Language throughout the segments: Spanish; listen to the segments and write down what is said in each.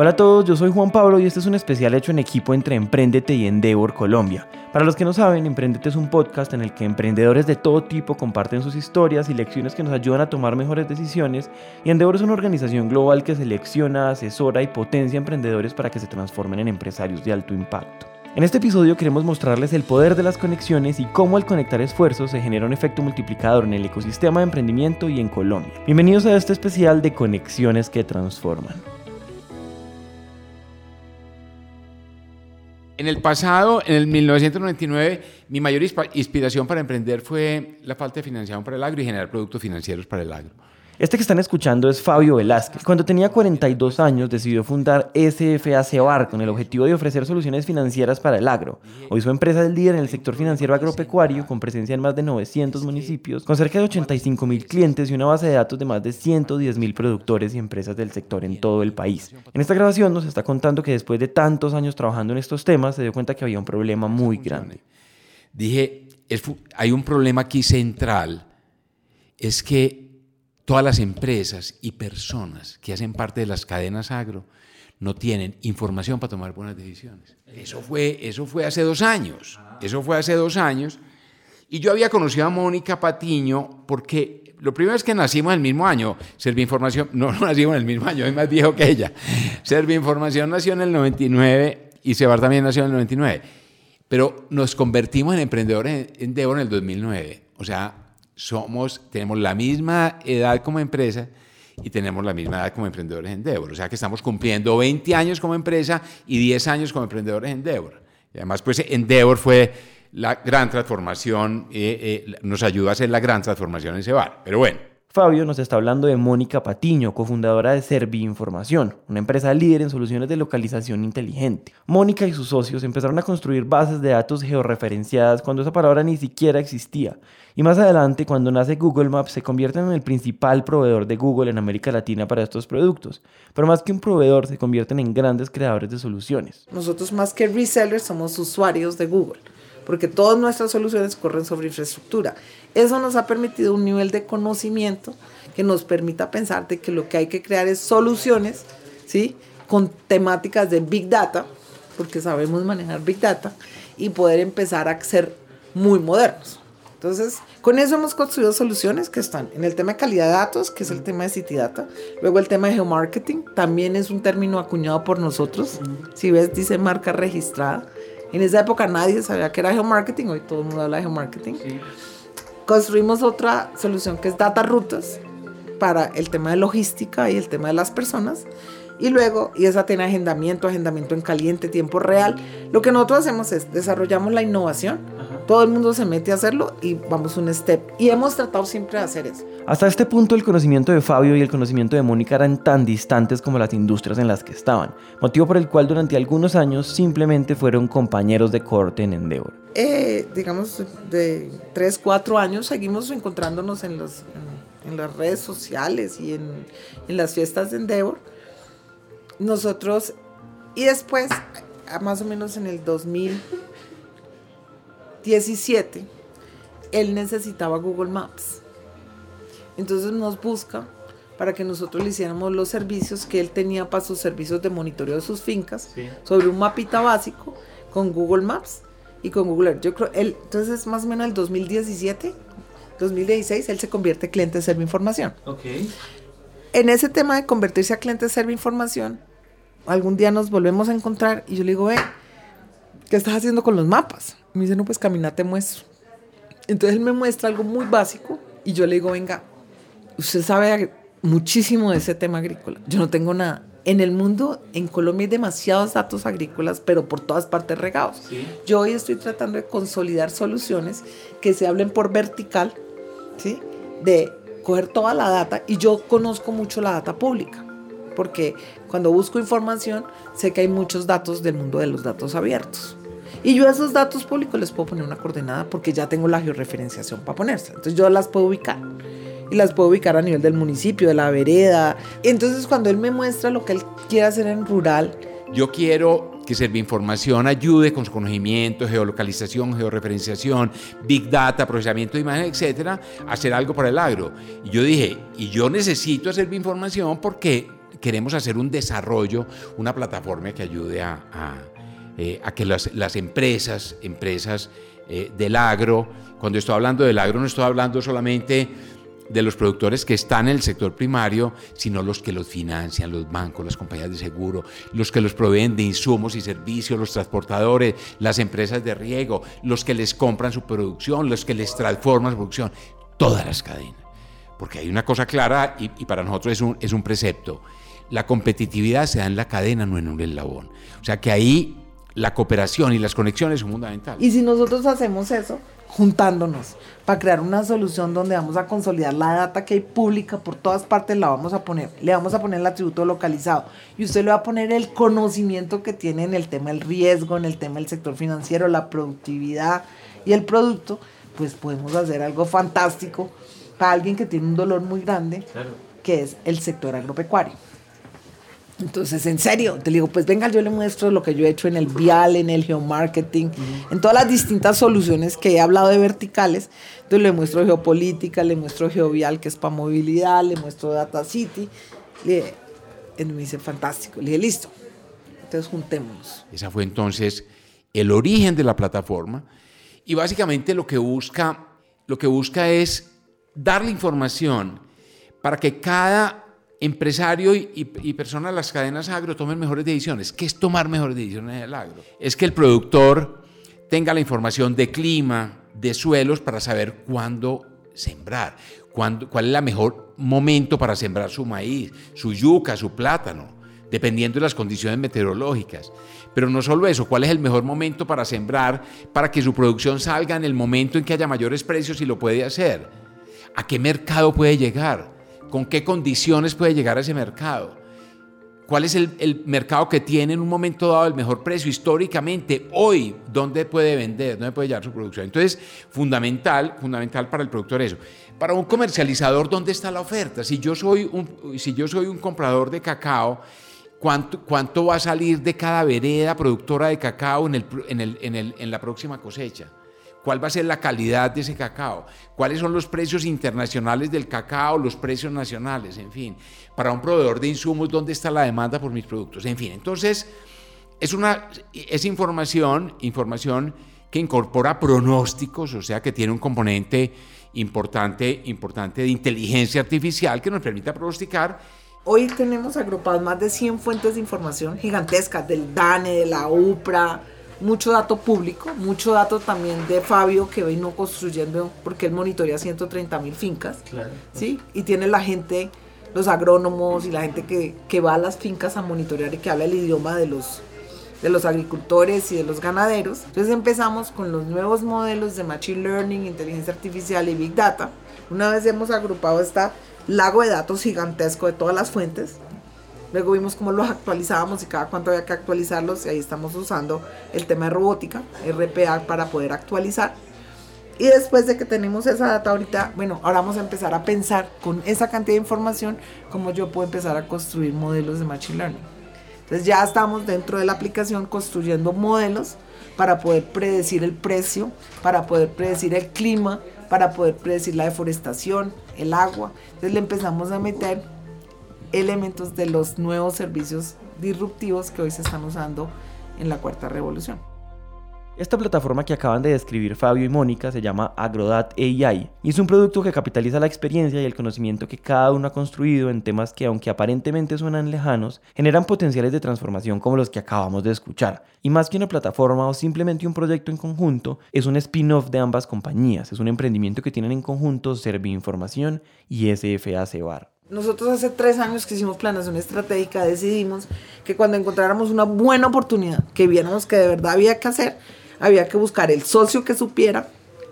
Hola a todos, yo soy Juan Pablo y este es un especial hecho en equipo entre Emprendete y Endeavor Colombia. Para los que no saben, Emprendete es un podcast en el que emprendedores de todo tipo comparten sus historias y lecciones que nos ayudan a tomar mejores decisiones y Endeavor es una organización global que selecciona, asesora y potencia emprendedores para que se transformen en empresarios de alto impacto. En este episodio queremos mostrarles el poder de las conexiones y cómo al conectar esfuerzos se genera un efecto multiplicador en el ecosistema de emprendimiento y en Colombia. Bienvenidos a este especial de Conexiones que Transforman. En el pasado, en el 1999, mi mayor inspiración para emprender fue la falta de financiación para el agro y generar productos financieros para el agro. Este que están escuchando es Fabio Velázquez. Cuando tenía 42 años decidió fundar SFA con el objetivo de ofrecer soluciones financieras para el agro. Hoy su empresa es líder en el sector financiero agropecuario con presencia en más de 900 municipios, con cerca de 85 mil clientes y una base de datos de más de 110 mil productores y empresas del sector en todo el país. En esta grabación nos está contando que después de tantos años trabajando en estos temas se dio cuenta que había un problema muy grande. Dije, hay un problema aquí central, es que todas las empresas y personas que hacen parte de las cadenas agro no tienen información para tomar buenas decisiones. Eso fue, eso fue hace dos años. Eso fue hace dos años. Y yo había conocido a Mónica Patiño porque lo primero es que nacimos el mismo año. Información, no, no nacimos en el mismo año, es más viejo que ella. Información nació en el 99 y Sebar también nació en el 99. Pero nos convertimos en emprendedores en Debo en el 2009. O sea, somos, tenemos la misma edad como empresa y tenemos la misma edad como emprendedores en Endeavor. O sea que estamos cumpliendo 20 años como empresa y 10 años como emprendedores en Endeavor. Y además, pues Endeavor fue la gran transformación, eh, eh, nos ayudó a hacer la gran transformación en Cebar. Pero bueno, Fabio nos está hablando de Mónica Patiño, cofundadora de Servi Información, una empresa líder en soluciones de localización inteligente. Mónica y sus socios empezaron a construir bases de datos georreferenciadas cuando esa palabra ni siquiera existía. Y más adelante, cuando nace Google Maps, se convierten en el principal proveedor de Google en América Latina para estos productos. Pero más que un proveedor, se convierten en grandes creadores de soluciones. Nosotros más que resellers somos usuarios de Google porque todas nuestras soluciones corren sobre infraestructura. Eso nos ha permitido un nivel de conocimiento que nos permita pensar de que lo que hay que crear es soluciones, ¿sí? Con temáticas de Big Data, porque sabemos manejar Big Data, y poder empezar a ser muy modernos. Entonces, con eso hemos construido soluciones que están en el tema de calidad de datos, que es el tema de City Data. Luego el tema de geomarketing, también es un término acuñado por nosotros. Si ves, dice marca registrada. En esa época nadie sabía que era geomarketing, hoy todo el mundo habla de geomarketing. Construimos otra solución que es data rutas para el tema de logística y el tema de las personas. Y luego, y esa tiene agendamiento, agendamiento en caliente, tiempo real. Lo que nosotros hacemos es desarrollamos la innovación, todo el mundo se mete a hacerlo y vamos un step. Y hemos tratado siempre de hacer eso. Hasta este punto el conocimiento de Fabio y el conocimiento de Mónica eran tan distantes como las industrias en las que estaban, motivo por el cual durante algunos años simplemente fueron compañeros de corte en Endeavor. Eh, digamos, de 3, 4 años seguimos encontrándonos en, los, en, las redes sociales y en, en las fiestas de Endeavor. Nosotros, y después, más o menos en el 2017, él necesitaba Google Maps entonces nos busca para que nosotros le hiciéramos los servicios que él tenía para sus servicios de monitoreo de sus fincas sobre un mapita básico con Google Maps y con Google Earth. Yo creo, él, entonces más o menos el 2017, 2016, él se convierte en cliente de Servi Información. Okay. En ese tema de convertirse a cliente de Servi Información, algún día nos volvemos a encontrar y yo le digo, eh, ¿qué estás haciendo con los mapas? Me dice, no, pues caminate muestro. Entonces él me muestra algo muy básico y yo le digo, venga, usted sabe muchísimo de ese tema agrícola. Yo no tengo nada. En el mundo, en Colombia hay demasiados datos agrícolas, pero por todas partes regados. Yo hoy estoy tratando de consolidar soluciones que se hablen por vertical, ¿sí? De coger toda la data y yo conozco mucho la data pública, porque cuando busco información sé que hay muchos datos del mundo de los datos abiertos. Y yo a esos datos públicos les puedo poner una coordenada porque ya tengo la georreferenciación para ponerse. Entonces yo las puedo ubicar y las puedo ubicar a nivel del municipio, de la vereda. Entonces cuando él me muestra lo que él quiere hacer en rural, yo quiero que Información ayude con su conocimiento, geolocalización, georreferenciación, big data, procesamiento de imagen, etcétera, a hacer algo para el agro. Y yo dije, y yo necesito hacer Información porque queremos hacer un desarrollo, una plataforma que ayude a, eh, que las, las, empresas, empresas eh, del agro, cuando estoy hablando del agro no estoy hablando solamente de los productores que están en el sector primario, sino los que los financian, los bancos, las compañías de seguro, los que los proveen de insumos y servicios, los transportadores, las empresas de riego, los que les compran su producción, los que les transforman su producción, todas las cadenas. Porque hay una cosa clara y, y para nosotros es un, es un precepto. La competitividad se da en la cadena, no en un eslabón. O sea que ahí la cooperación y las conexiones son fundamentales. Y si nosotros hacemos eso, juntándonos para crear una solución donde vamos a consolidar la data que hay pública por todas partes, la vamos a poner. Le vamos a poner el atributo localizado y usted le va a poner el conocimiento que tiene en el tema del riesgo, en el tema del sector financiero, la productividad y el producto, pues podemos hacer algo fantástico para alguien que tiene un dolor muy grande, claro. que es el sector agropecuario. Entonces, en serio, te digo, pues venga, yo le muestro lo que yo he hecho en el vial, en el geomarketing, uh en todas las distintas soluciones que he hablado de verticales. Entonces le muestro geopolítica, le muestro geovial, que es para movilidad, le muestro data city. Le, me dice, fantástico. Le dije, listo. Entonces juntémonos. Esa fue entonces el origen de la plataforma. Y básicamente lo que busca, lo que busca es darle información para que cada empresario y, y, y de las cadenas agro tomen mejores decisiones. ¿Qué es tomar mejores decisiones en el agro? Es que el productor tenga la información de clima, de suelos para saber cuándo sembrar, cuándo, cuál es el mejor momento para sembrar su maíz, su yuca, su plátano, dependiendo de las condiciones meteorológicas. Pero no solo eso, cuál es el mejor momento para sembrar para que su producción salga en el momento en que haya mayores precios y lo puede hacer. ¿A qué mercado puede llegar? ¿Con qué condiciones puede llegar a ese mercado? ¿Cuál es el, mercado que tiene en un momento dado el mejor precio históricamente? Hoy, ¿dónde puede vender? ¿Dónde puede llevar su producción? Entonces, fundamental, fundamental para el productor eso. Para un comercializador, ¿dónde está la oferta? Si yo soy un, si yo soy un comprador de cacao, ¿cuánto, ¿cuánto va a salir de cada vereda productora de cacao en, el, en, el, en, en la próxima cosecha? Cuál va a ser la calidad de ese cacao, cuáles son los precios internacionales del cacao, los precios nacionales, en fin, para un proveedor de insumos, dónde está la demanda por mis productos, en fin. Entonces, es, una, es información, información que incorpora pronósticos, o sea, que tiene un componente importante, importante de inteligencia artificial que nos permite pronosticar. Hoy tenemos agrupadas más de 100 fuentes de información gigantescas del DANE, de la UPRA, mucho dato público, mucho dato también de Fabio que vino construyendo, porque él monitorea 130 mil fincas, claro. ¿sí? Y tiene la gente, los agrónomos y la gente que, que, va a las fincas a monitorear y que habla el idioma de los, de los agricultores y de los ganaderos. Entonces empezamos con los nuevos modelos de Machine Learning, Inteligencia Artificial y Big Data. Una vez hemos agrupado este lago de datos gigantesco de todas las fuentes, Luego vimos cómo los actualizábamos y cada cuánto había que actualizarlos y ahí estamos usando el tema de robótica, RPA, para poder actualizar. Y después de que tenemos esa data ahorita, bueno, ahora vamos a empezar a pensar con esa cantidad de información cómo yo puedo empezar a construir modelos de Machine Learning. Entonces ya estamos dentro de la aplicación construyendo modelos para poder predecir el precio, para poder predecir el clima, para poder predecir la deforestación, el agua. Entonces le empezamos a meter elementos de los nuevos servicios disruptivos que hoy se están usando en la cuarta revolución. Esta plataforma que acaban de describir Fabio y Mónica se llama Agrodat AI y es un producto que capitaliza la experiencia y el conocimiento que cada uno ha construido en temas que aunque aparentemente suenan lejanos, generan potenciales de transformación como los que acabamos de escuchar. Y más que una plataforma o simplemente un proyecto en conjunto, es un spin-off de ambas compañías, es un emprendimiento que tienen en conjunto Información y SFA Cebar. Nosotros hace tres años que hicimos planeación estratégica decidimos que cuando encontráramos una buena oportunidad, que viéramos que de verdad había que hacer, había que buscar el socio que supiera.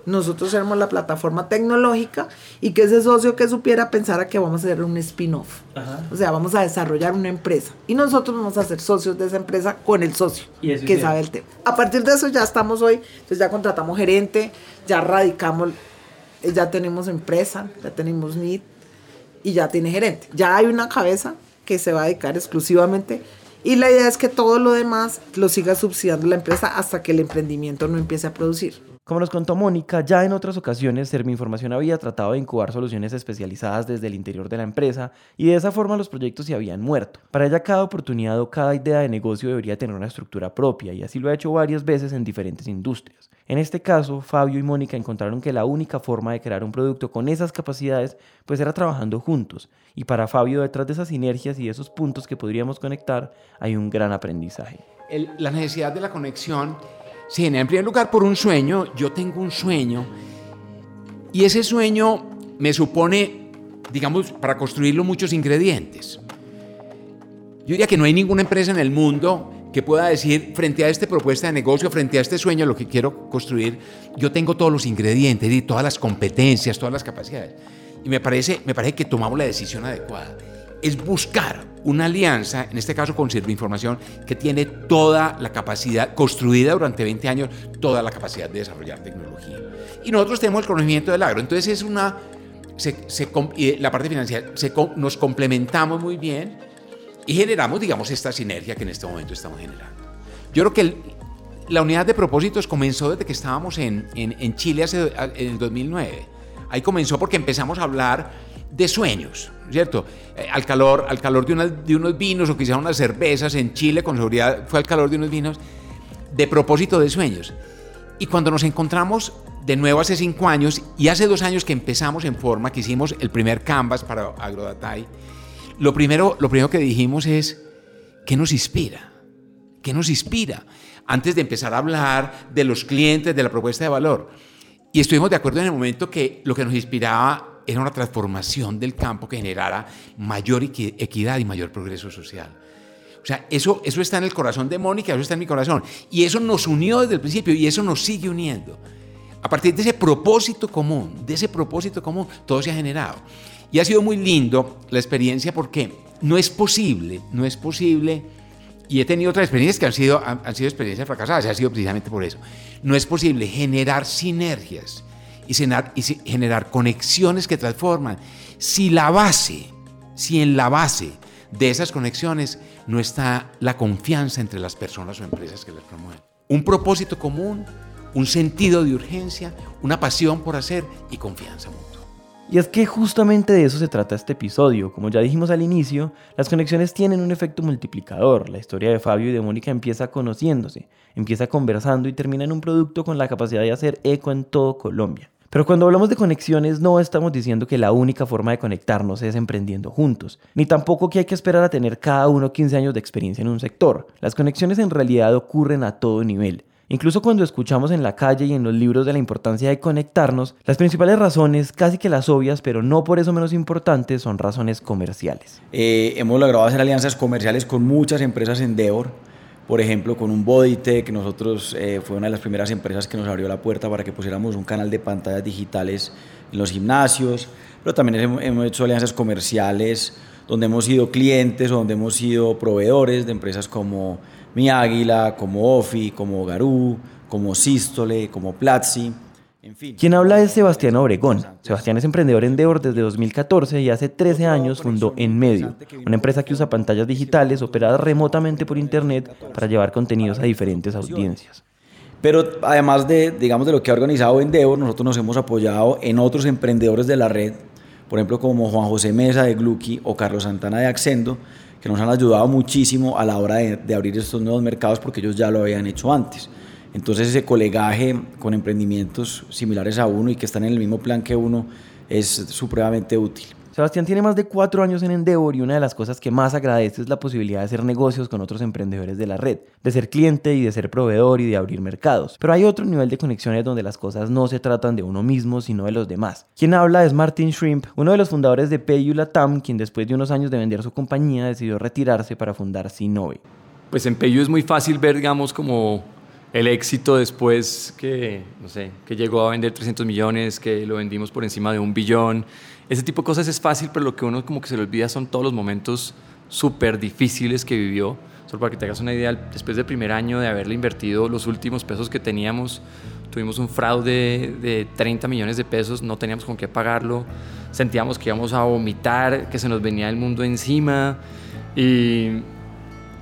Nosotros éramos la plataforma tecnológica y que ese socio que supiera pensara que vamos a hacer un spin-off. O sea, vamos a desarrollar una empresa. Y nosotros vamos a ser socios de esa empresa con el socio que sabe el tema. A partir de eso ya estamos hoy, entonces ya contratamos gerente, ya radicamos, ya tenemos empresa, ya tenemos NIT y ya tiene gerente. Ya hay una cabeza que se va a dedicar exclusivamente y la idea es que todo lo demás lo siga subsidiando la empresa hasta que el emprendimiento no empiece a producir. Como nos contó Mónica, ya en otras ocasiones Información había tratado de incubar soluciones especializadas desde el interior de la empresa y de esa forma los proyectos se habían muerto. Para ella cada oportunidad o cada idea de negocio debería tener una estructura propia y así lo ha hecho varias veces en diferentes industrias. En este caso, Fabio y Mónica encontraron que la única forma de crear un producto con esas capacidades pues era trabajando juntos y para Fabio detrás de esas sinergias y de esos puntos que podríamos conectar hay un gran aprendizaje. la necesidad de la conexión Sí, en primer lugar por un sueño. Yo tengo un sueño y ese sueño me supone, digamos, para construirlo muchos ingredientes. Yo diría que no hay ninguna empresa en el mundo que pueda decir frente a esta propuesta de negocio, frente a este sueño, lo que quiero construir, yo tengo todos los ingredientes y todas las competencias, todas las capacidades. Y me parece, me parece que tomamos la decisión adecuada. Es buscar una alianza, en este caso con Información, que tiene toda la capacidad, construida durante 20 años, toda la capacidad de desarrollar tecnología. Y nosotros tenemos el conocimiento del agro. Entonces es una, la parte financiera, nos complementamos muy bien y generamos, digamos, esta sinergia que en este momento estamos generando. Yo creo que la unidad de propósitos comenzó desde que estábamos en, en, en Chile hace, en el 2009. Ahí comenzó porque empezamos a hablar de sueños, ¿cierto? Eh, al calor, al calor de, de unos vinos o quizá unas cervezas en Chile, con seguridad fue al calor de unos vinos, de propósito de sueños. Y cuando nos encontramos de nuevo hace cinco años y hace dos años que empezamos en forma, que hicimos el primer canvas para AgroDatai, lo primero, lo primero que dijimos es, ¿qué nos inspira? ¿Qué nos inspira? Antes de empezar a hablar de los clientes, de la propuesta de valor. Y estuvimos de acuerdo en el momento que lo que nos inspiraba era una transformación del campo que generara mayor equidad y mayor progreso social. O sea, eso, eso está en el corazón de Mónica, eso está en mi corazón. Y eso nos unió desde el principio y eso nos sigue uniendo. A partir de ese propósito común, de ese propósito común, todo se ha generado. Y ha sido muy lindo la experiencia porque no es posible, no es posible, y he tenido otras experiencias que han sido, han, han sido experiencias fracasadas, ha sido precisamente por eso. No es posible generar sinergias y generar, conexiones que transforman. Si la base, si en la base de esas conexiones no está la confianza entre las personas o empresas que las promueven. Un propósito común, un sentido de urgencia, una pasión por hacer y confianza mutua. Y es que justamente de eso se trata este episodio. Como ya dijimos al inicio, las conexiones tienen un efecto multiplicador. La historia de Fabio y de Mónica empieza conociéndose, empieza conversando y termina en un producto con la capacidad de hacer eco en todo Colombia. Pero cuando hablamos de conexiones no estamos diciendo que la única forma de conectarnos es emprendiendo juntos, ni tampoco que hay que esperar a tener cada uno 15 años de experiencia en un sector. Las conexiones en realidad ocurren a todo nivel. Incluso cuando escuchamos en la calle y en los libros de la importancia de conectarnos, las principales razones, casi que las obvias, pero no por eso menos importantes, son razones comerciales. Eh, hemos logrado hacer alianzas comerciales con muchas empresas en Deor por ejemplo, con un Bodytech, nosotros eh, fue una de las primeras empresas que nos abrió la puerta para que pusiéramos un canal de pantallas digitales en los gimnasios, pero también hemos hecho alianzas comerciales donde hemos sido clientes o donde hemos sido proveedores de empresas como Mi Águila, como Ofi, como Garú, como Sístole, como Platzi. Quien habla es Sebastián Obregón. Sebastián es emprendedor en Deor desde 2014 y hace 13 años fundó En Medio, una empresa que usa pantallas digitales operadas remotamente por internet para llevar contenidos a diferentes audiencias. Pero además de, digamos, de lo que ha organizado Endeavor, nosotros nos hemos apoyado en otros emprendedores de la red, por ejemplo como Juan José Mesa de Glucky o Carlos Santana de Accendo, que nos han ayudado muchísimo a la hora de abrir estos nuevos mercados porque ellos ya lo habían hecho antes. Entonces ese colegaje con emprendimientos similares a uno y que están en el mismo plan que uno es supremamente útil. Sebastián tiene más de cuatro años en Endeavor y una de las cosas que más agradece es la posibilidad de hacer negocios con otros emprendedores de la red, de ser cliente y de ser proveedor y de abrir mercados. Pero hay otro nivel de conexiones donde las cosas no se tratan de uno mismo, sino de los demás. Quien habla es Martin Shrimp, uno de los fundadores de PayU Latam, quien después de unos años de vender su compañía decidió retirarse para fundar Sinove. Pues en PayU es muy fácil ver, digamos, como el éxito después que, no sé, que llegó a vender 300 millones, que lo vendimos por encima de un billón. Ese tipo de cosas es fácil, pero lo que uno como que se le olvida son todos los momentos súper difíciles que vivió. Solo para que te hagas una idea, después del primer año de haberle invertido los últimos pesos que teníamos, tuvimos un fraude de 30 millones de pesos, no teníamos con qué pagarlo, sentíamos que íbamos a vomitar, que se nos venía el mundo encima. Y,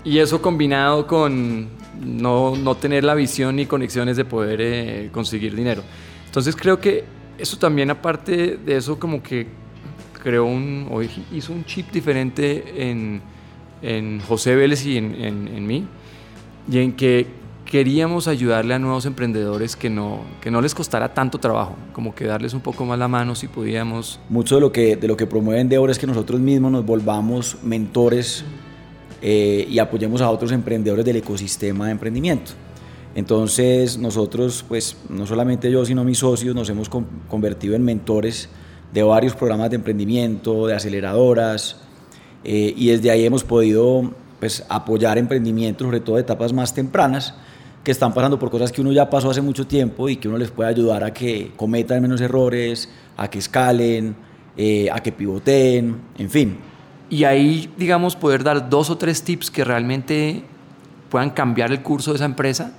y eso combinado con no, no tener la visión ni conexiones de poder eh, conseguir dinero. Entonces creo que eso también aparte de eso como que creó un, o hizo un chip diferente en, en José Vélez y en, en, mí, y en que queríamos ayudarle a nuevos emprendedores que no, que no les costara tanto trabajo, como que darles un poco más la mano si podíamos. Mucho de lo que, de lo que promueven Endeavor es que nosotros mismos nos volvamos mentores eh, y apoyemos a otros emprendedores del ecosistema de emprendimiento. Entonces nosotros, pues no solamente yo, sino mis socios, nos hemos convertido en mentores de varios programas de emprendimiento, de aceleradoras, eh, y desde ahí hemos podido pues, apoyar emprendimientos, sobre todo de etapas más tempranas, que están pasando por cosas que uno ya pasó hace mucho tiempo y que uno les puede ayudar a que cometan menos errores, a que escalen, eh, a que pivoteen, en fin. Y ahí, digamos, poder dar dos o tres tips que realmente puedan cambiar el curso de esa empresa.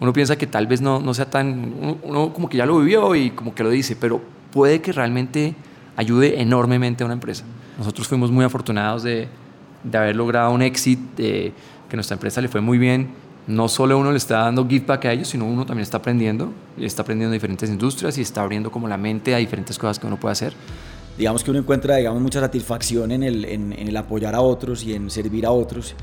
Uno piensa que tal vez no, no sea tan, uno, como que ya lo vivió y como que lo dice, pero puede que realmente ayude enormemente a una empresa. Nosotros fuimos muy afortunados de, de haber logrado un éxito, de que nuestra empresa le fue muy bien no solo uno le está dando give back a ellos, sino uno también está aprendiendo, y está aprendiendo diferentes industrias y está abriendo como la mente a diferentes cosas que uno puede hacer. Digamos que uno encuentra digamos, mucha satisfacción en el, en, el apoyar a otros y en servir a otros.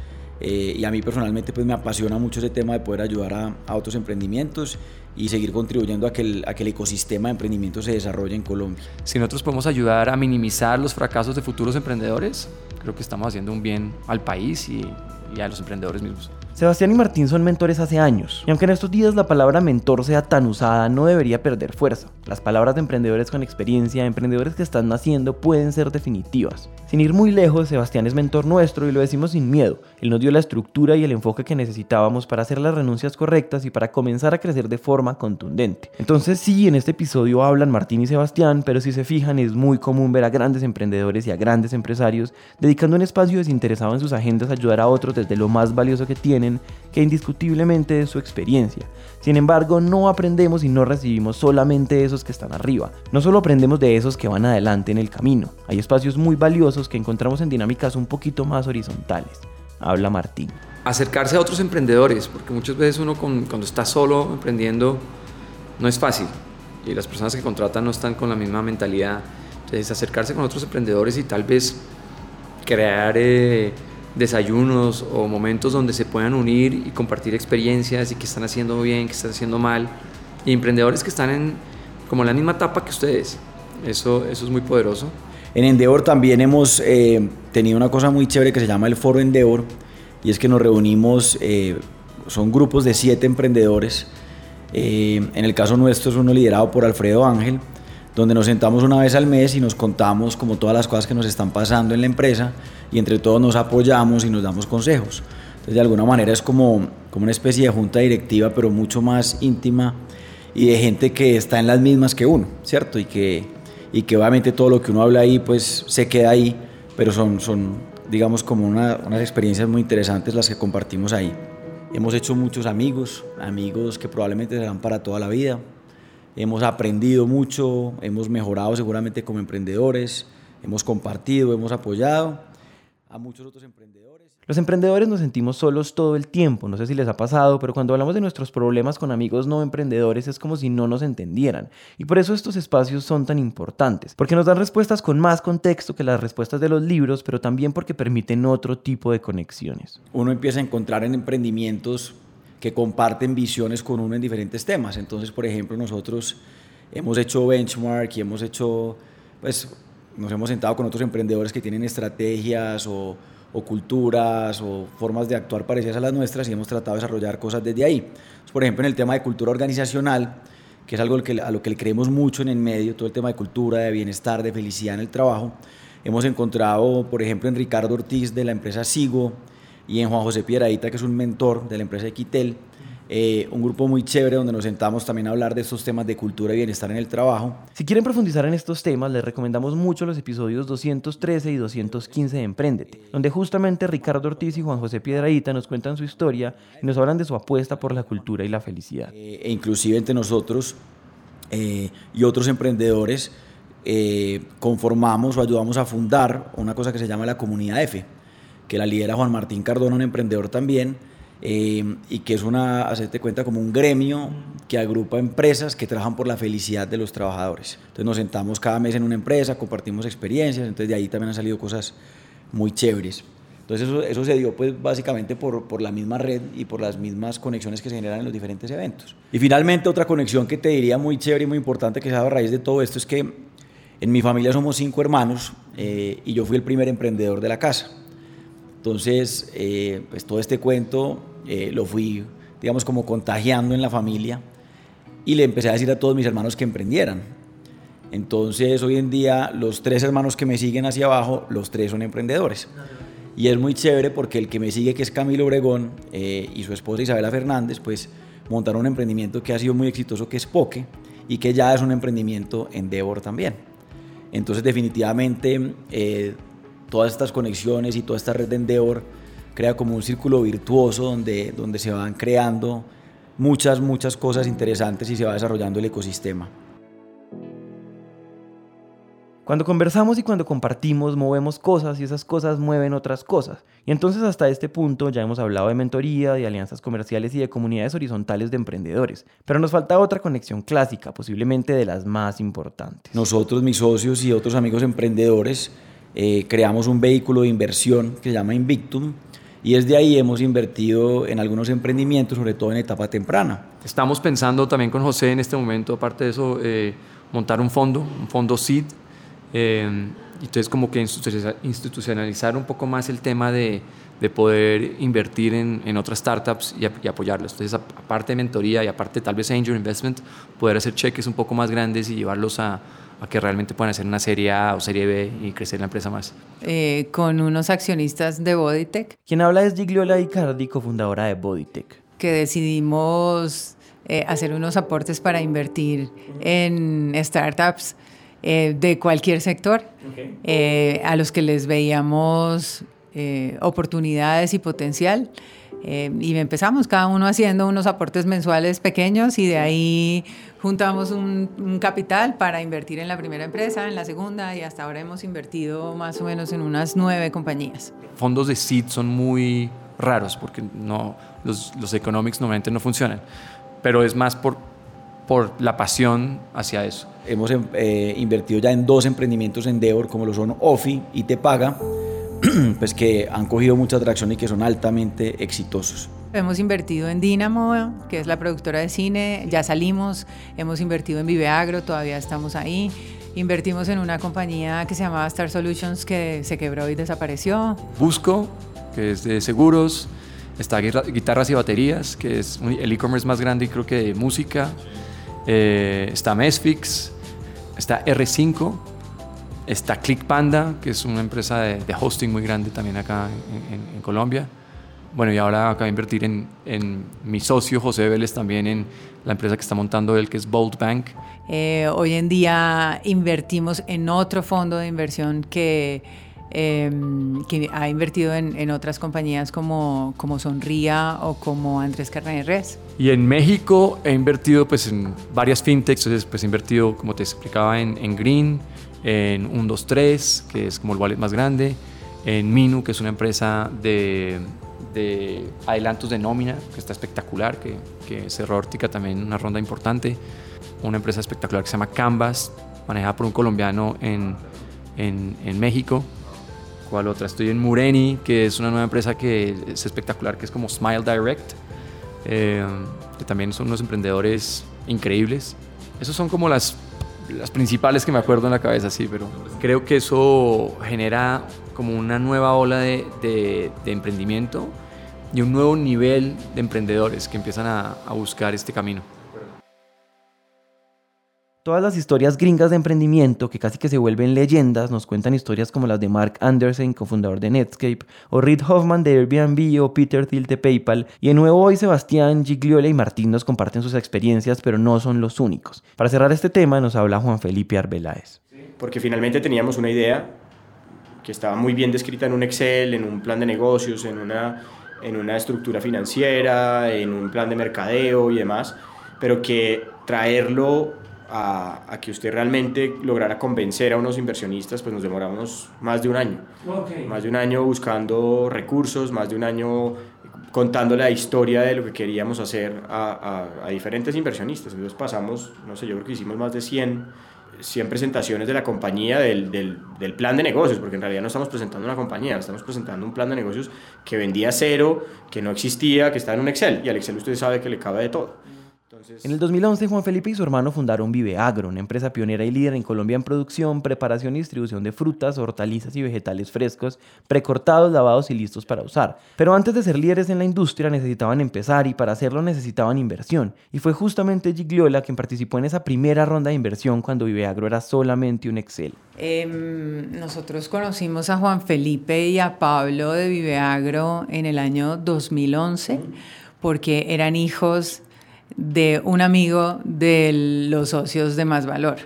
Eh, y a mí personalmente pues me apasiona mucho ese tema de poder ayudar a, otros emprendimientos y seguir contribuyendo a que, el, a que el ecosistema de emprendimiento se desarrolle en Colombia. Si nosotros podemos ayudar a minimizar los fracasos de futuros emprendedores, creo que estamos haciendo un bien al país y a los emprendedores mismos. Sebastián y Martín son mentores hace años, y aunque en estos días la palabra mentor sea tan usada, no debería perder fuerza. Las palabras de emprendedores con experiencia, emprendedores que están naciendo, pueden ser definitivas. Sin ir muy lejos, Sebastián es mentor nuestro y lo decimos sin miedo. Él nos dio la estructura y el enfoque que necesitábamos para hacer las renuncias correctas y para comenzar a crecer de forma contundente. Entonces sí, en este episodio hablan Martín y Sebastián, pero si se fijan es muy común ver a grandes emprendedores y a grandes empresarios dedicando un espacio desinteresado en sus agendas a ayudar a otros desde lo más valioso que tienen que indiscutiblemente es su experiencia. Sin embargo, no aprendemos y no recibimos solamente esos que están arriba. No solo aprendemos de esos que van adelante en el camino. Hay espacios muy valiosos que encontramos en dinámicas un poquito más horizontales. Habla Martín. Acercarse a otros emprendedores, porque muchas veces uno cuando está solo emprendiendo no es fácil y las personas que contratan no están con la misma mentalidad. Entonces, acercarse con otros emprendedores y tal vez crear eh, desayunos o momentos donde se puedan unir y compartir experiencias y qué están haciendo bien, qué están haciendo mal. Y emprendedores que están en como la misma etapa que ustedes. Eso, eso es muy poderoso. En Endeavor también hemos eh, tenido una cosa muy chévere que se llama el Foro Endeavor y es que nos reunimos, eh, son grupos de siete emprendedores. Eh, en el caso nuestro es uno liderado por Alfredo Ángel, donde nos sentamos una vez al mes y nos contamos como todas las cosas que nos están pasando en la empresa y entre todos nos apoyamos y nos damos consejos. Entonces de alguna manera es como, como una especie de junta directiva, pero mucho más íntima y de gente que está en las mismas que uno, ¿cierto? Y que, y que obviamente todo lo que uno habla ahí pues se queda ahí, pero son, son digamos como una, unas experiencias muy interesantes las que compartimos ahí. Hemos hecho muchos amigos, amigos que probablemente serán para toda la vida. Hemos aprendido mucho, hemos mejorado seguramente como emprendedores, hemos compartido, hemos apoyado a muchos otros emprendedores. Los emprendedores nos sentimos solos todo el tiempo, no sé si les ha pasado, pero cuando hablamos de nuestros problemas con amigos no emprendedores es como si no nos entendieran. Y por eso estos espacios son tan importantes, porque nos dan respuestas con más contexto que las respuestas de los libros, pero también porque permiten otro tipo de conexiones. Uno empieza a encontrar en emprendimientos que comparten visiones con uno en diferentes temas. Entonces, por ejemplo, nosotros hemos hecho benchmark y hemos hecho, pues, nos hemos sentado con otros emprendedores que tienen estrategias o, culturas o formas de actuar parecidas a las nuestras y hemos tratado de desarrollar cosas desde ahí. por ejemplo, en el tema de cultura organizacional, que es algo a lo que le creemos mucho en el medio, todo el tema de cultura, de bienestar, de felicidad en el trabajo, hemos encontrado, por ejemplo, en Ricardo Ortiz de la empresa Sigo y en Juan José Piedradita, que es un mentor de la empresa Equitel, eh, un grupo muy chévere donde nos sentamos también a hablar de estos temas de cultura y bienestar en el trabajo. Si quieren profundizar en estos temas, les recomendamos mucho los episodios 213 y 215 de Emprendete, donde justamente Ricardo Ortiz y Juan José Piedraíta nos cuentan su historia y nos hablan de su apuesta por la cultura y la felicidad. Eh, e inclusive entre nosotros eh, y otros emprendedores conformamos o ayudamos a fundar una cosa que se llama la Comunidad F, que la lidera Juan Martín Cardona, un emprendedor también, eh, y que es una, hacerte cuenta, como un gremio que agrupa empresas que trabajan por la felicidad de los trabajadores. Entonces nos sentamos cada mes en una empresa, compartimos experiencias, entonces de ahí también han salido cosas muy chéveres. Entonces eso, eso se dio pues básicamente por, por, la misma red y por las mismas conexiones que se generan en los diferentes eventos. Y finalmente otra conexión que te diría muy chévere y muy importante que se da a raíz de todo esto es que en mi familia somos cinco hermanos eh, y yo fui el primer emprendedor de la casa. Entonces, eh, pues todo este cuento eh, lo fui, digamos, como contagiando en la familia y le empecé a decir a todos mis hermanos que emprendieran. Entonces, hoy en día, los tres hermanos que me siguen hacia abajo, los tres son emprendedores. Y es muy chévere porque el que me sigue, que es Camilo Obregón, eh, y su esposa Isabela Fernández, pues montaron un emprendimiento que ha sido muy exitoso, que es Poke, y que ya es un emprendimiento Endeavor también. Entonces, definitivamente, todas estas conexiones y toda esta red de Endeavor crea como un círculo virtuoso donde, donde se van creando muchas, muchas cosas interesantes y se va desarrollando el ecosistema. Cuando conversamos y cuando compartimos, movemos cosas y esas cosas mueven otras cosas. Y entonces hasta este punto ya hemos hablado de mentoría, de alianzas comerciales y de comunidades horizontales de emprendedores. Pero nos falta otra conexión clásica, posiblemente de las más importantes. Nosotros, mis socios y otros amigos emprendedores, eh, creamos un vehículo de inversión que se llama Invictum, y desde ahí hemos invertido en algunos emprendimientos, sobre todo en etapa temprana. Estamos pensando también con José en este momento, aparte de eso, eh, montar un fondo, un fondo SEED, eh, entonces como que institucionalizar un poco más el tema de, de poder invertir en, en otras startups y, y, apoyarlas. Entonces aparte de mentoría y aparte tal vez angel investment, poder hacer cheques un poco más grandes y llevarlos a, a que realmente puedan hacer una serie A o serie B y crecer la empresa más. Eh, con unos accionistas de Bodytech. Quien habla es Gigliola Icardi, cofundadora de Bodytech. Que decidimos eh, hacer unos aportes para invertir en startups eh, de cualquier sector, okay. eh, a los que les veíamos eh, oportunidades y potencial. Eh, y empezamos cada uno haciendo unos aportes mensuales pequeños y de ahí juntamos un, un, capital para invertir en la primera empresa, en la segunda y hasta ahora hemos invertido más o menos en unas nueve compañías. Fondos de seed son muy raros porque no, los, los economics normalmente no funcionan, pero es más por, por la pasión hacia eso. Hemos eh, invertido ya en dos emprendimientos en Endeavor como lo son Ofi y Te Paga pues que han cogido mucha atracción y que son altamente exitosos. Hemos invertido en Dynamo, que es la productora de cine, ya salimos, hemos invertido en Viveagro, todavía estamos ahí. Invertimos en una compañía que se llamaba Star Solutions que se quebró y desapareció. Busco, que es de seguros, está Guitarras y Baterías, que es el e-commerce más grande y creo que de música. Eh, está Mesfix, está R5, Está ClickPanda, que es una empresa de, de hosting muy grande también acá en, en, en, Colombia. Bueno, y ahora acabo de invertir en, en, mi socio José Vélez también en la empresa que está montando él, que es Bolt Bank. Eh, hoy en día invertimos en otro fondo de inversión que, eh, que ha invertido en, en, otras compañías como, como Sonría o como Andrés Carneres. Y en México he invertido pues, en varias fintechs, entonces pues, he invertido, como te explicaba, en, en Green, en 123, que es como el wallet más grande, en Minu, que es una empresa de, de adelantos de nómina, que está espectacular, que, que cerró Ortica también una ronda importante, una empresa espectacular que se llama Canvas, manejada por un colombiano en, en, en México. ¿Cuál otra? Estoy en Mureni, que es una nueva empresa que es espectacular, que es como Smile Direct, eh, que también son unos emprendedores increíbles. Esos son como las las principales que me acuerdo en la cabeza, sí, pero creo que eso genera como una nueva ola de, emprendimiento y un nuevo nivel de emprendedores que empiezan a buscar este camino. Todas las historias gringas de emprendimiento que casi que se vuelven leyendas nos cuentan historias como las de Mark Anderson, cofundador de Netscape, o Reid Hoffman de Airbnb o Peter Thiel de PayPal. Y de nuevo hoy Sebastián, Gigliola y Martín nos comparten sus experiencias, pero no son los únicos. Para cerrar este tema nos habla Juan Felipe Arbeláez. Porque finalmente teníamos una idea que estaba muy bien descrita en un Excel, en un plan de negocios, en una, en una estructura financiera, en un plan de mercadeo y demás, pero que traerlo a, a, que usted realmente lograra convencer a unos inversionistas, pues nos demoramos más de un año. Okay. Más de un año buscando recursos, más de un año contando la historia de lo que queríamos hacer a, a, a diferentes inversionistas. Entonces pasamos, no sé, yo creo que hicimos más de 100 100 presentaciones de la compañía del, del, del, plan de negocios, porque en realidad no estamos presentando una compañía, estamos presentando un plan de negocios que vendía cero, que no existía, que está en un Excel, y al Excel usted sabe que le cabe de todo. Entonces... En el 2011, Juan Felipe y su hermano fundaron Vive Agro, una empresa pionera y líder en Colombia en producción, preparación y distribución de frutas, hortalizas y vegetales frescos, precortados, lavados y listos para usar. Pero antes de ser líderes en la industria necesitaban empezar y para hacerlo necesitaban inversión. Y fue justamente Gigliola quien participó en esa primera ronda de inversión cuando Vive Agro era solamente un Excel. Eh, nosotros conocimos a Juan Felipe y a Pablo de Vive Agro en el año 2011 porque eran hijos de un amigo de los socios de más valor.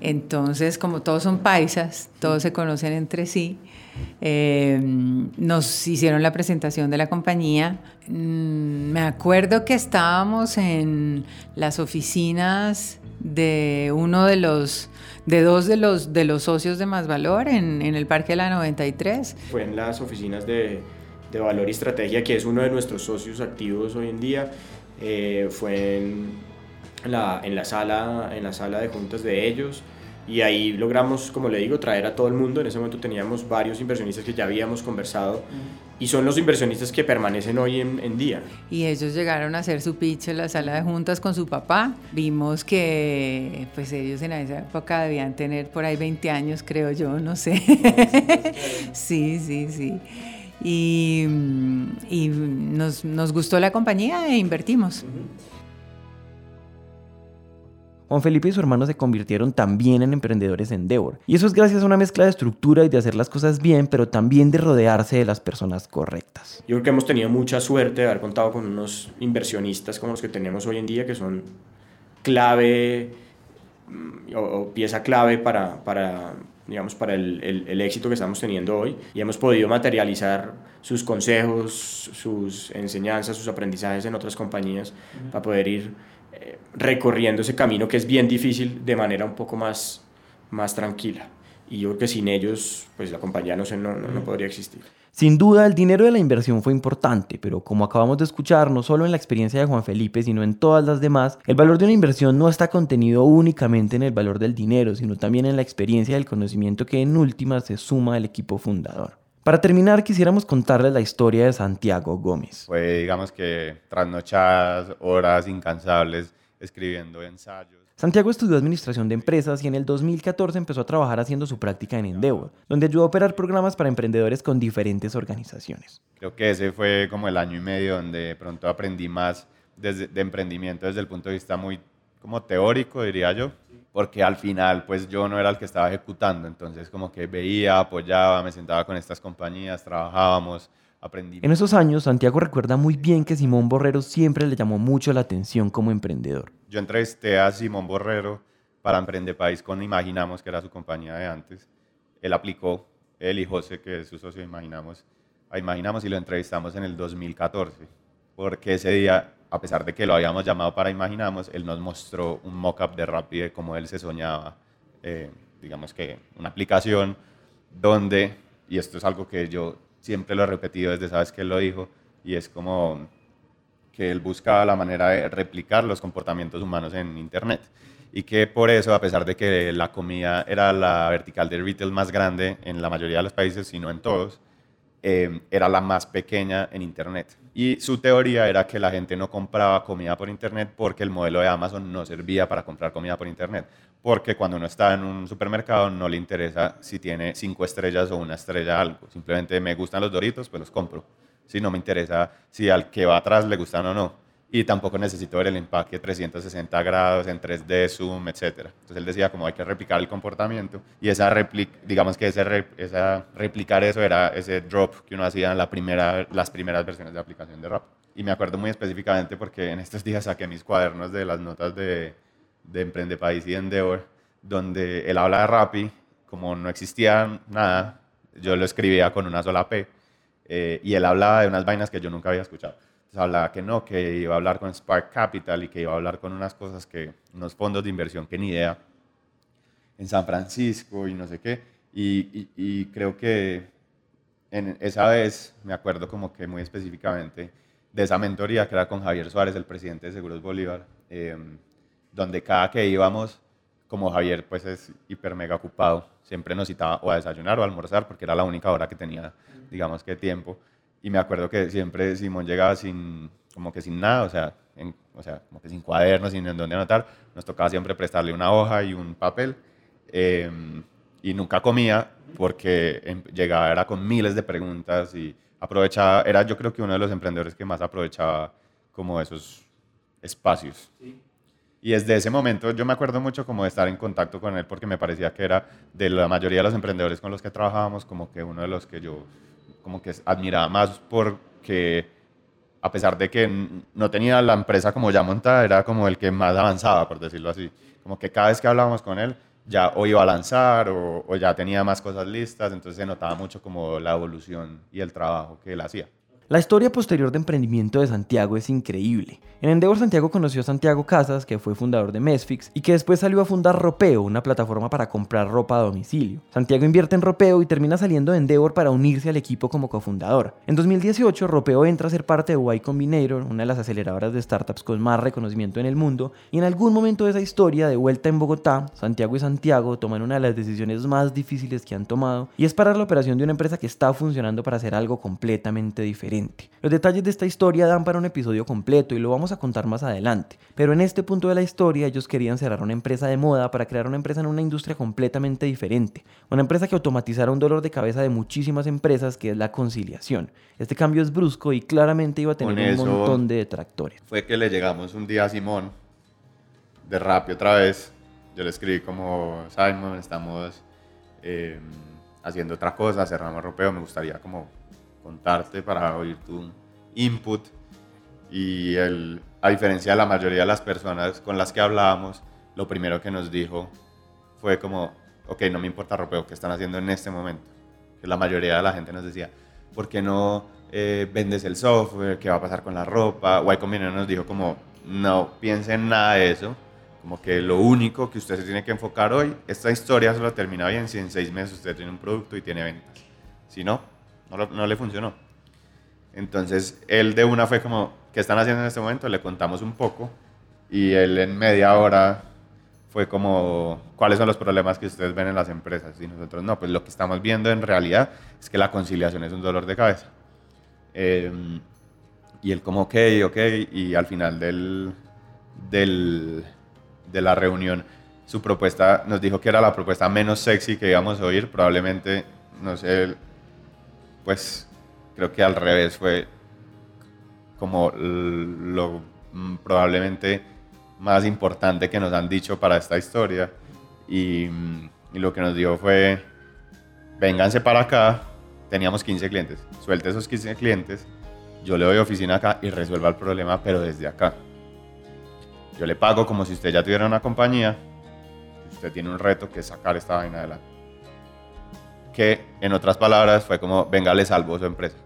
Entonces, como todos son paisas, todos se conocen entre sí, eh, nos hicieron la presentación de la compañía. Mm, me acuerdo que estábamos en las oficinas de uno de los de dos de los de los socios de más valor en, en el Parque de la 93. Fue en las oficinas de, de Valor y Estrategia, que es uno de nuestros socios activos hoy en día eh, fue en la, en, la sala, en la sala de juntas de ellos y ahí logramos, como le digo, traer a todo el mundo. En ese momento teníamos varios inversionistas que ya habíamos conversado y son los inversionistas que permanecen hoy en, en, día. Y ellos llegaron a hacer su pitch en la sala de juntas con su papá. Vimos que pues ellos en esa época debían tener por ahí 20 años, creo yo, no sé. sí, sí, sí y, y nos, nos, gustó la compañía e invertimos. Juan Felipe y su hermano se convirtieron también en emprendedores en Endeavor. Y eso es gracias a una mezcla de estructura y de hacer las cosas bien, pero también de rodearse de las personas correctas. Yo creo que hemos tenido mucha suerte de haber contado con unos inversionistas como los que tenemos hoy en día, que son clave mm, o, o pieza clave para, para, digamos, para el, el, el, éxito que estamos teniendo hoy y hemos podido materializar sus consejos, sus enseñanzas, sus aprendizajes en otras compañías uh -huh. para poder ir eh, recorriendo ese camino que es bien difícil de manera un poco más, más tranquila. Y yo creo que sin ellos, pues la compañía no, se, no, no, no podría existir. Sin duda, el dinero de la inversión fue importante, pero como acabamos de escuchar, no solo en la experiencia de Juan Felipe, sino en todas las demás, el valor de una inversión no está contenido únicamente en el valor del dinero, sino también en la experiencia y el conocimiento que en última se suma al equipo fundador. Para terminar, quisiéramos contarles la historia de Santiago Gómez. Fue, digamos que, trasnochadas, horas incansables, escribiendo ensayos. Santiago estudió Administración de Empresas y en el 2014 empezó a trabajar haciendo su práctica en Endeavor, donde ayudó a operar programas para emprendedores con diferentes organizaciones. Creo que ese fue como el año y medio donde de pronto aprendí más desde, de emprendimiento desde el punto de vista muy como teórico, diría yo, porque al final pues yo no era el que estaba ejecutando, entonces como que veía, apoyaba, me sentaba con estas compañías, trabajábamos, aprendí. En esos años, Santiago recuerda muy bien que Simón Borrero siempre le llamó mucho la atención como emprendedor. Yo entrevisté a Simón Borrero para Emprende País con Imaginamos, que era su compañía de antes. Él aplicó, él y José, que es su socio Imaginamos, a Imaginamos y lo entrevistamos en el 2014, porque ese día, a pesar de que lo habíamos llamado para Imaginamos, él nos mostró un mock-up de Rappi de cómo él se soñaba, eh, digamos que una aplicación donde, y esto es algo que yo siempre lo he repetido desde sabes que él lo dijo, y es como que él buscaba la manera de replicar los comportamientos humanos en Internet. Y que por eso, a pesar de que la comida era la vertical de retail más grande en la mayoría de los países, si no en todos, eh, era la más pequeña en Internet. Y su teoría era que la gente no compraba comida por Internet porque el modelo de Amazon no servía para comprar comida por Internet. Porque cuando uno está en un supermercado no le interesa si tiene cinco estrellas o una estrella algo. Simplemente me gustan los doritos, pues los compro. Si no me interesa si al que va atrás le gustan o no. Y tampoco necesito ver el empaque 360 grados en 3D, zoom, etc. Entonces él decía como hay que replicar el comportamiento y esa replic, digamos que ese rep, esa, replicar eso era ese drop que uno hacía en la primera, las primeras versiones de aplicación de Rap. Y me acuerdo muy específicamente porque en estos días saqué mis cuadernos de las notas de, de Emprende País y de Endeavor, donde él habla de Rappi, como no existía nada, yo lo escribía con una sola P, eh, y él hablaba de unas vainas que yo nunca había escuchado. Entonces hablaba que no, que iba a hablar con Spark Capital y que iba a hablar con unas cosas que, unos fondos de inversión que ni idea, en San Francisco y no sé qué. Y, y, y creo que en esa vez me acuerdo como que muy específicamente de esa mentoría que era con Javier Suárez, el presidente de Seguros Bolívar, em, donde cada que íbamos, como Javier pues es hiper mega ocupado, siempre nos citaba o a desayunar o a almorzar porque era la única hora que tenía, digamos que tiempo. Y me acuerdo que siempre Simón llegaba sin, como que sin nada, o sea, o sea, como que sin cuadernos, sin en dónde anotar. Nos tocaba siempre prestarle una hoja y un papel. Em, y nunca comía porque em, llegaba era con miles de preguntas y aprovechaba, era yo creo que uno de los emprendedores que más aprovechaba como esos espacios. Y desde ese momento yo me acuerdo mucho como de estar en contacto con él porque me parecía que era de la mayoría de los emprendedores con los que trabajábamos como que uno de los que yo como que admiraba más porque a pesar de que no tenía la empresa como ya montada, era como el que más avanzaba, por decirlo así. Como que cada vez que hablábamos con él, ya o iba a lanzar o, o, ya tenía más cosas listas, entonces se notaba mucho como la evolución y el trabajo que él hacía. La historia posterior de emprendimiento de Santiago es increíble. En Endeavor Santiago conoció a Santiago Casas, que fue fundador de Mesfix, y que después salió a fundar Ropeo, una plataforma para comprar ropa a domicilio. Santiago invierte en Ropeo y termina saliendo de Endeavor para unirse al equipo como cofundador. En 2018, Ropeo entra a ser parte de Y Combinator, una de las aceleradoras de startups con más reconocimiento en el mundo, y en algún momento de esa historia, de vuelta en Bogotá, Santiago y Santiago toman una de las decisiones más difíciles que han tomado, y es parar la operación de una empresa que está funcionando para hacer algo completamente diferente. Los detalles de esta historia dan para un episodio completo y lo vamos a contar más adelante, pero en este punto de la historia ellos querían cerrar una empresa de moda para crear una empresa en una industria completamente diferente, una empresa que automatizara un dolor de cabeza de muchísimas empresas que es la conciliación. Este cambio es brusco y claramente iba a tener un montón de detractores. Fue que le llegamos un día a Simón de Rappi otra vez. Yo le escribí como, Simon, estamos eh, haciendo otra cosa, cerramos ropeo, me gustaría como contarte para oír tu input. Y él, a diferencia de la mayoría de las personas con las que hablábamos, lo primero que nos dijo fue como, ok, no me importa ropeo, ¿qué están haciendo en este momento? Que la mayoría de la gente nos decía, ¿por qué no eh, vendes el software? ¿Qué va a pasar con la ropa? Y Combinator nos dijo como, no piensen nada de eso, como que lo único que usted se tiene que enfocar hoy, esta historia solo termina bien si en seis meses usted tiene un producto y tiene ventas. Si no, no, le funcionó. Entonces, él de una fue como, ¿qué están haciendo en este momento? Le contamos un poco y él en media hora fue como, ¿cuáles son los problemas que ustedes ven en las empresas? Y nosotros, no, pues lo que estamos viendo en realidad es que la conciliación es un dolor de cabeza. Em, y él como, ok, ok, y al final del, del, de la reunión, su propuesta nos dijo que era la propuesta menos sexy que íbamos a oír, probablemente, no sé, pues creo que al revés fue como lo mm, probablemente más importante que nos han dicho para esta historia. Y, mm, lo que nos dijo fue, vénganse para acá, teníamos 15 clientes, suelte esos 15 clientes, yo le doy oficina acá y resuelva el problema, pero desde acá. Yo le pago como si usted ya tuviera una compañía, usted tiene un reto que es sacar esta vaina adelante que en otras palabras fue como, venga, le salvo su empresa.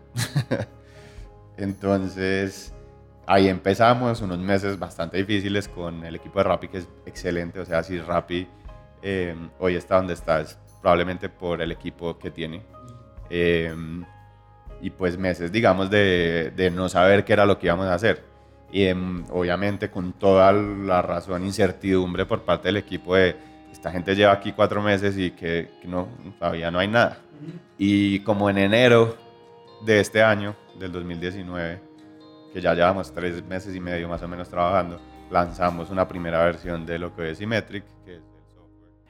Entonces, ahí empezamos unos meses bastante difíciles con el equipo de Rappi, que es excelente. O sea, si Rappi eh, hoy está donde está, es probablemente por el equipo que tiene. Eh, y pues meses, digamos, de, de, no saber qué era lo que íbamos a hacer. Y em, obviamente con toda la razón, incertidumbre por parte del equipo de esta gente lleva aquí cuatro meses y que, no, todavía no hay nada. Y como en enero de este año, del 2019, que ya llevamos tres meses y medio más o menos trabajando, lanzamos una primera versión de lo que es Symmetric, que es.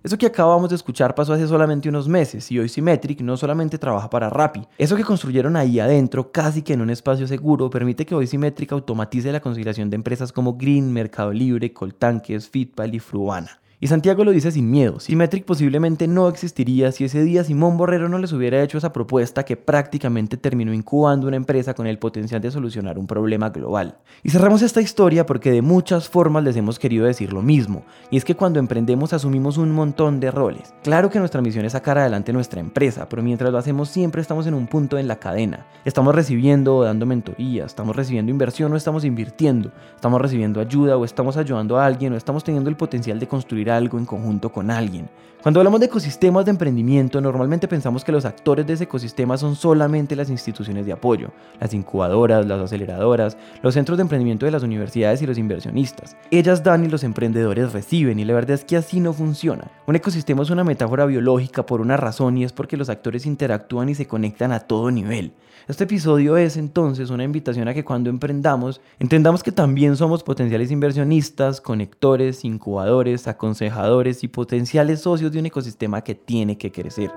Eso que acabamos de escuchar pasó hace solamente unos meses y hoy Symmetric no solamente trabaja para Rappi. Eso que construyeron ahí adentro, casi que en un espacio seguro, permite que hoy Symmetric automatice la conciliación de empresas como Green, Mercado Libre, Coltanques, Fitpal y Fruana. Y Santiago lo dice sin miedo. Symmetric posiblemente no existiría si ese día Simón Borrero no les hubiera hecho esa propuesta que prácticamente terminó incubando una empresa con el potencial de solucionar un problema global. Y cerramos esta historia porque de muchas formas les hemos querido decir lo mismo, y es que cuando emprendemos asumimos un montón de roles. Claro que nuestra misión es sacar adelante nuestra empresa, pero mientras lo hacemos siempre estamos en un punto en la cadena. Estamos recibiendo o dando mentoría, estamos recibiendo inversión o estamos invirtiendo, estamos recibiendo ayuda o estamos ayudando a alguien o estamos teniendo el potencial de construir algo en conjunto con alguien. Cuando hablamos de ecosistemas de emprendimiento, normalmente pensamos que los actores de ese ecosistema son solamente las instituciones de apoyo, las incubadoras, las aceleradoras, los centros de emprendimiento de las universidades y los inversionistas. Ellas dan y los emprendedores reciben y la verdad es que así no funciona. Un ecosistema es una metáfora biológica por una razón y es porque los actores interactúan y se conectan a todo nivel. Este episodio es entonces una invitación a que cuando emprendamos entendamos que también somos potenciales inversionistas, conectores, incubadores, aconsejadores y potenciales socios un ecosistema que tiene que crecer.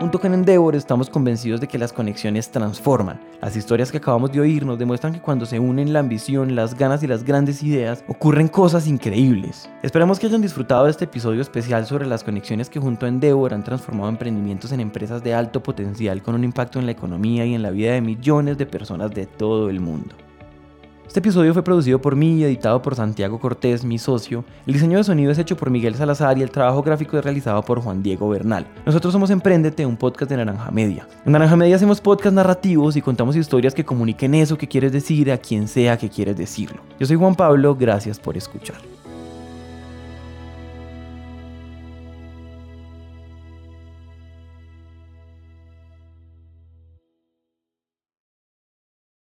Junto con Endeavor estamos convencidos de que las conexiones transforman. Las historias que acabamos de oír nos demuestran que cuando se unen la ambición, las ganas y las grandes ideas, ocurren cosas increíbles. Esperamos que hayan disfrutado de este episodio especial sobre las conexiones que junto a Endeavor han transformado emprendimientos en empresas de alto potencial con un impacto en la economía y en la vida de millones de personas de todo el mundo. Este episodio fue producido por mí y editado por Santiago Cortés, mi socio. El diseño de sonido es hecho por Miguel Salazar y el trabajo gráfico es realizado por Juan Diego Bernal. Nosotros somos Emprendete, un podcast de Naranja Media. En Naranja Media hacemos podcasts narrativos y contamos historias que comuniquen eso que quieres decir a quien sea que quieres decirlo. Yo soy Juan Pablo, gracias por escuchar.